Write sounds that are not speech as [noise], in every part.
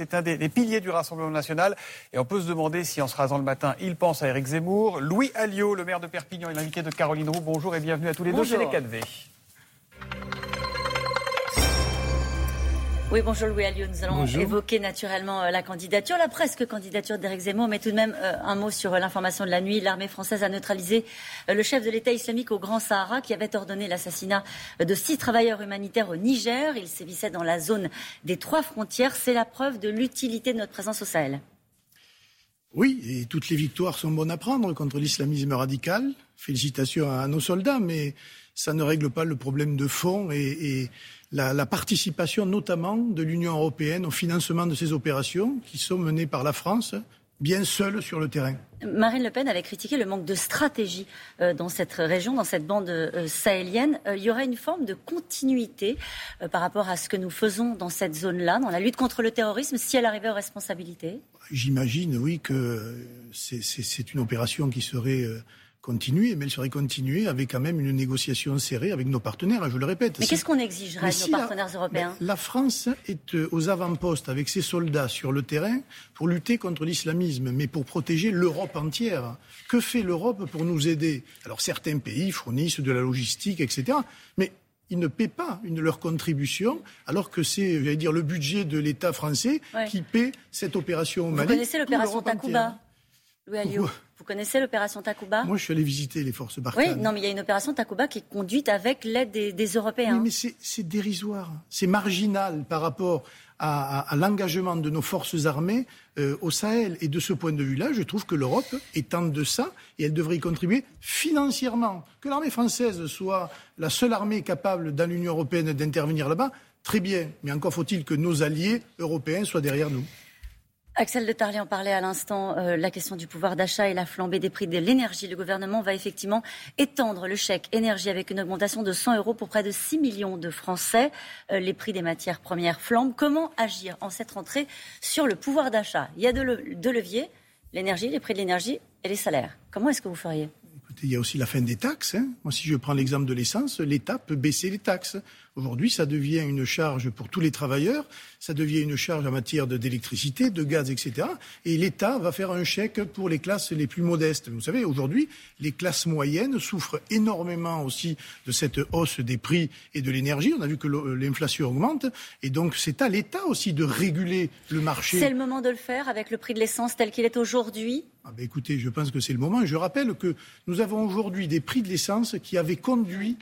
c'est un des, piliers du Rassemblement national. Et on peut se demander si en se rasant le matin, il pense à Éric Zemmour. Louis Alliot, le maire de Perpignan, est l'invité de Caroline Roux. Bonjour et bienvenue à tous les deux chez les 4V. Oui, bonjour Louis Alliot. Nous allons évoquer naturellement euh, la candidature, la presque candidature d'Éric Zemmour, mais tout de même euh, un mot sur euh, l'information de la nuit. L'armée française a neutralisé le chef de l'État islamique au Grand Sahara qui avait ordonné l'assassinat de six travailleurs humanitaires au Niger. Il sévissait dans la zone des trois frontières. C'est la preuve de l'utilité de notre présence au Sahel. Oui, et toutes les victoires sont bonnes à prendre contre l'islamisme radical. Félicitations à nos soldats, mais ça ne règle pas le problème de fond et, et la, participation notamment de l'Union européenne au financement de ces opérations qui sont menées par la France bien seule sur le terrain. Marine Le Pen avait critiqué le manque de stratégie euh, dans cette région, dans cette bande euh, sahélienne. Euh, il y aurait une forme de continuité par rapport à ce que nous faisons dans cette zone-là, dans la lutte contre le terrorisme, si elle arrivait aux responsabilités? J'imagine, oui, que c'est une opération qui serait continuer, mais elle serait continuée avec quand même une négociation serrée avec nos partenaires, je le répète. Mais qu'est-ce qu'on exigerait de nos partenaires européens? La France est euh, aux avant-postes avec ses soldats sur le terrain pour lutter contre l'islamisme, mais pour protéger l'Europe entière. Que fait l'Europe pour nous aider? Alors certains pays fournissent de la logistique, etc. Mais ils ne paient pas une, leur contribution, alors que c'est, j'allais dire, le budget de l'État français qui paie cette opération au Mali. Vous connaissez l'opération Takuba? Vous connaissez l'opération Takuba? Moi, je suis allé visiter les forces Barkhane. Oui, non, mais il y a une opération Takuba qui est conduite avec l'aide des, Européens. Oui, mais c'est dérisoire, c'est marginal par rapport à, l'engagement de nos forces armées euh, au Sahel. Et de ce point de vue-là, je trouve que l'Europe est en deçà et elle devrait y contribuer financièrement. Que l'armée française soit la seule armée capable dans l'Union européenne d'intervenir là-bas, très bien. Mais encore faut-il que nos alliés européens soient derrière nous. Axel de Tarlé en parlait à l'instant, euh, la question du pouvoir d'achat et la flambée des prix de l'énergie. Le gouvernement va effectivement étendre le chèque énergie avec une augmentation de 100 euros pour près de 6 millions de Français. Euh, les prix des matières premières flambent. Comment agir en cette rentrée sur le pouvoir d'achat? Il y a deux leviers, l'énergie, les prix de l'énergie et les salaires. Comment est-ce que vous feriez? Il y a aussi la fin des taxes. Hein. Moi, si je prends l'exemple de l'essence, l'État peut baisser les taxes. Aujourd'hui, ça devient une charge pour tous les travailleurs, ça devient une charge en matière d'électricité, de, gaz, etc. Et l'État va faire un chèque pour les classes les plus modestes. Vous savez, aujourd'hui, les classes moyennes souffrent énormément aussi de cette hausse des prix et de l'énergie. On a vu que l'inflation augmente. Et donc, c'est à l'État aussi de réguler le marché. C'est le moment de le faire avec le prix de l'essence tel qu'il est aujourd'hui? Ah ben écoutez, je pense que c'est le moment. Je rappelle que nous avons aujourd'hui des prix de l'essence qui avaient conduit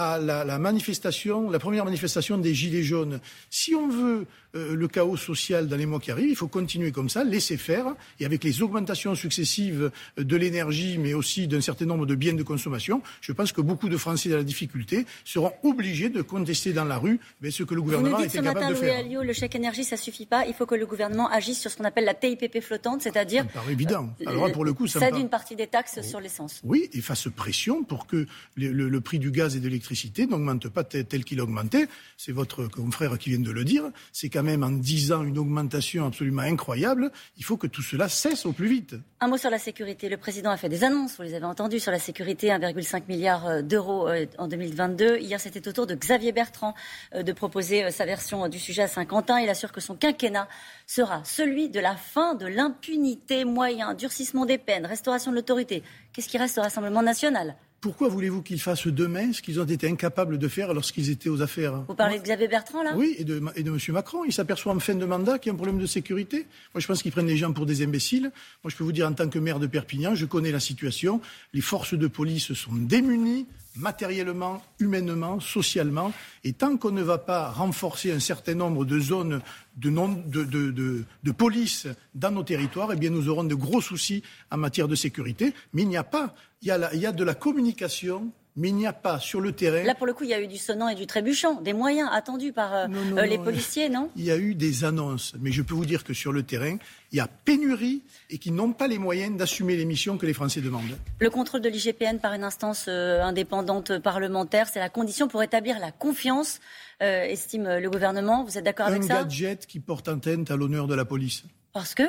à la, manifestation, la première manifestation des Gilets jaunes. Si on veut euh, le chaos social dans les mois qui arrivent, il faut continuer comme ça, laisser faire, et avec les augmentations successives de l'énergie, mais aussi d'un certain nombre de biens de consommation, je pense que beaucoup de Français dans la difficulté seront obligés de contester dans la rue mais ce que le gouvernement Vous nous dites ce matin, de faire. Alliot, le chèque énergie, ça suffit pas. Il faut que le gouvernement agisse sur ce qu'on appelle la TIPP flottante, c'est-à-dire. Ça me paraît évident. Euh, Alors pour le coup, ça, ça d'une partie des taxes sur l'essence. Oui, et fasse pression pour que le, prix du gaz et de l'électricité n'augmente pas tel, qu'il augmentait. C'est votre confrère qui vient de le dire. C'est même en 10 ans une augmentation absolument incroyable. Il faut que tout cela cesse au plus vite. Un mot sur la sécurité. Le président a fait des annonces, vous les avez entendues, sur la sécurité, 1,5 milliard euh, d'euros euh, en 2022. Hier, c'était au tour de Xavier Bertrand euh, de proposer sa version du sujet à Saint-Quentin. Il assure que son quinquennat sera celui de la fin de l'impunité, moyen, durcissement des peines, restauration de l'autorité. Qu'est-ce qui reste au Rassemblement national? Pourquoi voulez-vous qu'ils fassent demain ce qu'ils ont été incapables de faire lorsqu'ils étaient aux affaires Vous parlez de Xavier Bertrand, là? Oui, et de, et de M. Macron. Il s'aperçoit en fin de mandat qu'il y a un problème de sécurité. Moi, je pense qu'ils prennent les gens pour des imbéciles. Moi, je peux vous dire, en tant que maire de Perpignan, je connais la situation. Les forces de police sont démunies matériellement, humainement, socialement. Et tant qu'on ne va pas renforcer un certain nombre de zones de, police dans nos territoires, eh bien nous aurons de gros soucis en matière de sécurité. Mais il n'y a pas. Il y a de la communication mais il n'y a pas sur le terrain. Là, pour le coup, il y a eu du sonnant et du trébuchant, des moyens attendus par euh, euh, les policiers, non? Il y a eu des annonces, mais je peux vous dire que sur le terrain, il y a pénurie et qu'ils n'ont pas les moyens d'assumer les missions que les Français demandent. Le contrôle de l'IGPN par une instance euh, indépendante parlementaire, c'est la condition pour établir la confiance, estime le gouvernement. Vous êtes d'accord avec ça? Un gadget qui porte atteinte à l'honneur de la police. Parce que?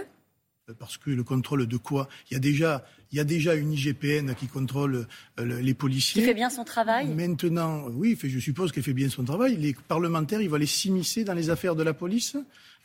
Parce que le contrôle de quoi? Il y a déjà, il y a déjà une IGPN qui contrôle euh, les policiers. Qui fait bien son travail? Maintenant, oui, je suppose qu'elle fait bien son travail. Les parlementaires, ils vont aller s'immiscer dans les affaires de la police?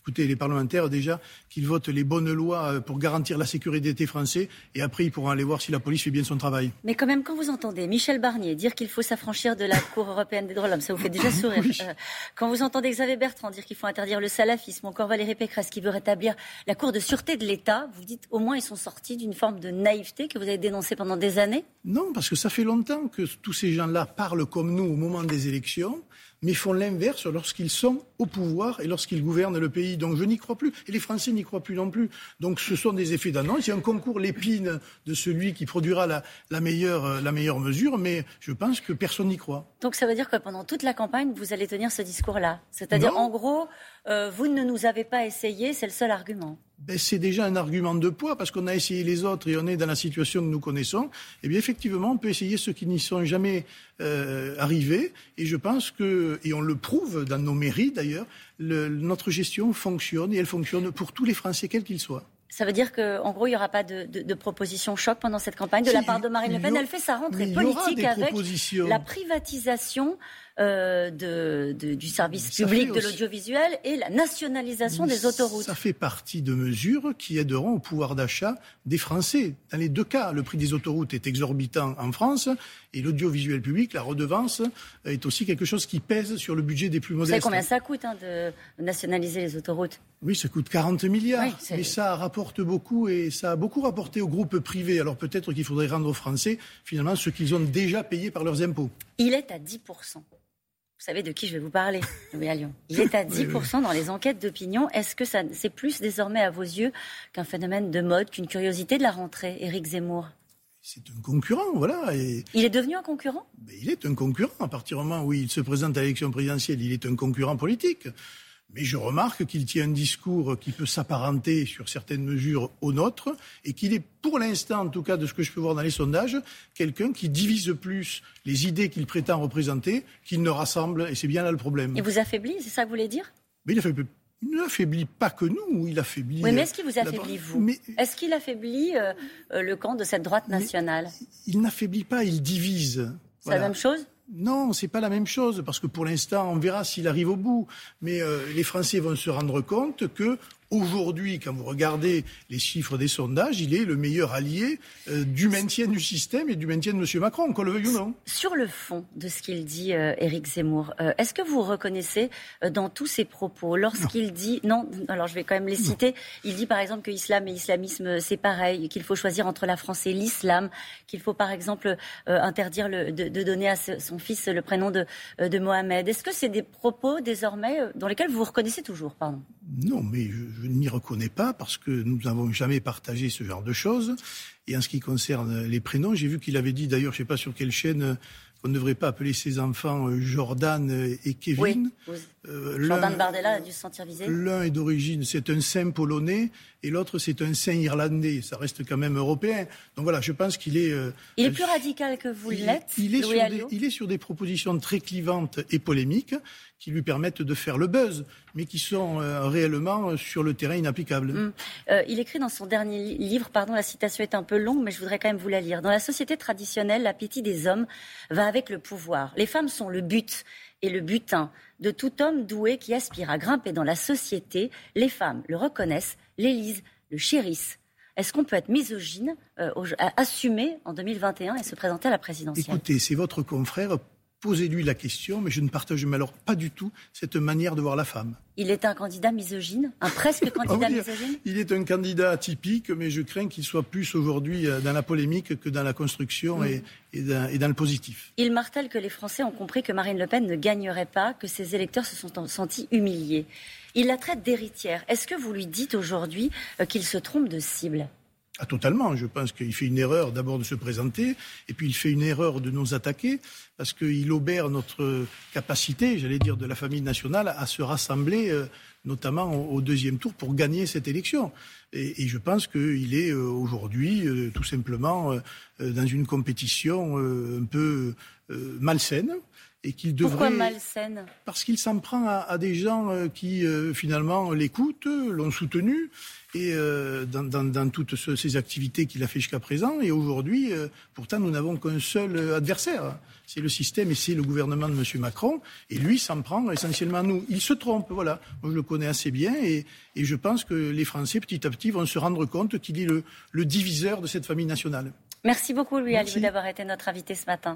Écoutez, les parlementaires, déjà, qu'ils votent les bonnes lois euh, pour garantir la sécurité français, et après, ils pourront aller voir si la police fait bien son travail. Mais quand même, quand vous entendez Michel Barnier dire qu'il faut s'affranchir de la Cour européenne des droits de l'homme, ça vous fait déjà [laughs] sourire. Euh, quand vous entendez Xavier Bertrand dire qu'il faut interdire le salafisme, encore Valérie Pécresse qui veut rétablir la Cour de sûreté de l'État, vous dites au moins ils sont sortis d'une forme de naïveté que vous avez dénoncée pendant des années? Non, parce que ça fait longtemps que tous ces gens-là parlent comme nous au moment des élections mais font l'inverse lorsqu'ils sont au pouvoir et lorsqu'ils gouvernent le pays. Donc je n'y crois plus. Et les Français n'y croient plus non plus. Donc ce sont des effets d'annonce. Il y a un concours l'épine de celui qui produira la, la, meilleure, la meilleure mesure, mais je pense que personne n'y croit. Donc ça veut dire que pendant toute la campagne, vous allez tenir ce discours-là. C'est-à-dire, en gros, euh, vous ne nous avez pas essayé, c'est le seul argument. Ben, c'est déjà un argument de poids parce qu'on a essayé les autres et on est dans la situation que nous connaissons. Eh bien, effectivement, on peut essayer ceux qui n'y sont jamais euh, arrivés. Et je pense que, et on le prouve dans nos mairies d'ailleurs, notre gestion fonctionne et elle fonctionne pour tous les Français, quels qu'ils soient. Ça veut dire qu'en gros, il n'y aura pas de, de, de, proposition choc pendant cette campagne de la part de Marine Le Pen. Elle fait sa rentrée politique avec la privatisation euh, de, du service public de l'audiovisuel et la nationalisation des autoroutes. Ça fait partie de mesures qui aideront au pouvoir d'achat des Français. Dans les deux cas, le prix des autoroutes est exorbitant en France et l'audiovisuel public, la redevance, est aussi quelque chose qui pèse sur le budget des plus modestes. Vous savez combien ça coûte hein, de nationaliser les autoroutes? Oui, ça coûte 40 milliards. mais ça rapporte beaucoup et ça a beaucoup rapporté aux groupes privés. Alors peut-être qu'il faudrait rendre aux Français finalement ce qu'ils ont déjà payé par leurs impôts. Il est à 10 vous savez de qui je vais vous parler, [laughs] Louis Lyon. Il est à 10% dans les enquêtes d'opinion. Est-ce que ça, c'est plus désormais à vos yeux qu'un phénomène de mode, qu'une curiosité de la rentrée, Éric Zemmour? C'est un concurrent, voilà. Et... Il est devenu un concurrent? Il est un concurrent. À partir du moment où il se présente à l'élection présidentielle, il est un concurrent politique. Mais je remarque qu'il tient un discours qui peut s'apparenter sur certaines mesures au nôtre et qu'il est, pour l'instant, en tout cas de ce que je peux voir dans les sondages, quelqu'un qui divise plus les idées qu'il prétend représenter qu'il ne rassemble. Et c'est bien là le problème. Et vous affaiblit, c'est ça que vous voulez dire? Mais il affaiblit il n'affaiblit pas que nous, il affaiblit. Oui, mais est-ce qu'il vous affaiblit, vous? Est-ce qu'il affaiblit euh, euh, le camp de cette droite nationale? Il n'affaiblit pas, il divise. C'est la même chose? Non, c'est pas la même chose parce que pour l'instant, on verra s'il arrive au bout. Mais euh, les Français vont se rendre compte que Aujourd'hui, quand vous regardez les chiffres des sondages, il est le meilleur allié euh, du maintien du système et du maintien de M. Macron, qu'on le veuille ou non. Sur le fond de ce qu'il dit, euh, Éric Zemmour, euh, est-ce que vous reconnaissez dans tous ses propos, lorsqu'il dit, non, alors je vais quand même les citer, il dit par exemple que l'islam et l'islamisme c'est pareil, qu'il faut choisir entre la France et l'islam, qu'il faut par exemple interdire le, de, donner à son fils le prénom de, de Mohamed. Est-ce que c'est des propos désormais dans lesquels vous vous reconnaissez toujours pardon? Non, mais je, je ne m'y reconnais pas parce que nous n'avons jamais partagé ce genre de choses. Et en ce qui concerne les prénoms, j'ai vu qu'il avait dit, d'ailleurs, je ne sais pas sur quelle chaîne, qu'on ne devrait pas appeler ses enfants euh, Jordan et Kevin. Oui, euh, Jordan Bardella a dû se sentir visé. L'un est d'origine, c'est un saint polonais, et l'autre c'est un saint irlandais. Ça reste quand même européen. Donc voilà, je pense qu'il est. Euh, il est plus radical que vous l'êtes. Il, est sur des, il est sur des propositions très clivantes et polémiques qui lui permettent de faire le buzz, mais qui sont euh, réellement sur le terrain inapplicables. Hum. il écrit dans son dernier livre, pardon, la citation est un peu longue, mais je voudrais quand même vous la lire. Dans la société traditionnelle, l'appétit des hommes va avec le pouvoir. Les femmes sont le but et le butin de tout homme doué qui aspire à grimper dans la société. Les femmes le reconnaissent, l'élisent, le chérissent. Est-ce qu'on peut être misogyne, euh, assumer en 2021 et se présenter à la présidentielle? Écoutez, c'est votre confrère posez-lui la question, mais je ne partage alors pas du tout cette manière de voir la femme. Il est un candidat misogyne Un presque [laughs] candidat misogyne Il est un candidat atypique, mais je crains qu'il soit plus aujourd'hui euh, dans la polémique que dans la construction et, dans, le positif. Il martèle que les Français ont compris que Marine Le Pen ne gagnerait pas, que ses électeurs se sont sentis humiliés. Il la traite d'héritière. Est-ce que vous lui dites aujourd'hui euh, qu'il se trompe de cible? Ah, totalement. Je pense qu'il fait une erreur d'abord de se présenter, et puis il fait une erreur de nous attaquer, parce qu'il obère notre capacité, j'allais dire, de la famille nationale à se rassembler, euh, notamment au, deuxième tour, pour gagner cette élection. Et, je pense qu'il est euh, aujourd'hui euh, tout simplement dans une compétition un peu malsaine et qu'il devrait. Pourquoi malsaine? Parce qu'il s'en prend à, des gens euh, qui finalement l'écoutent, l'ont soutenu et dans, toutes ces activités qu'il a fait jusqu'à présent. Et aujourd'hui, pourtant, nous n'avons qu'un seul adversaire. C'est le système et c'est le gouvernement de M. Macron. Et lui s'en prend essentiellement à nous. Il se trompe, voilà. Moi, je le connais assez bien et, je pense que les Français, petit à petit, vont se rendre compte qu'il est le, diviseur de cette famille nationale. Merci beaucoup, Louis Alliot, d'avoir été notre invité ce matin.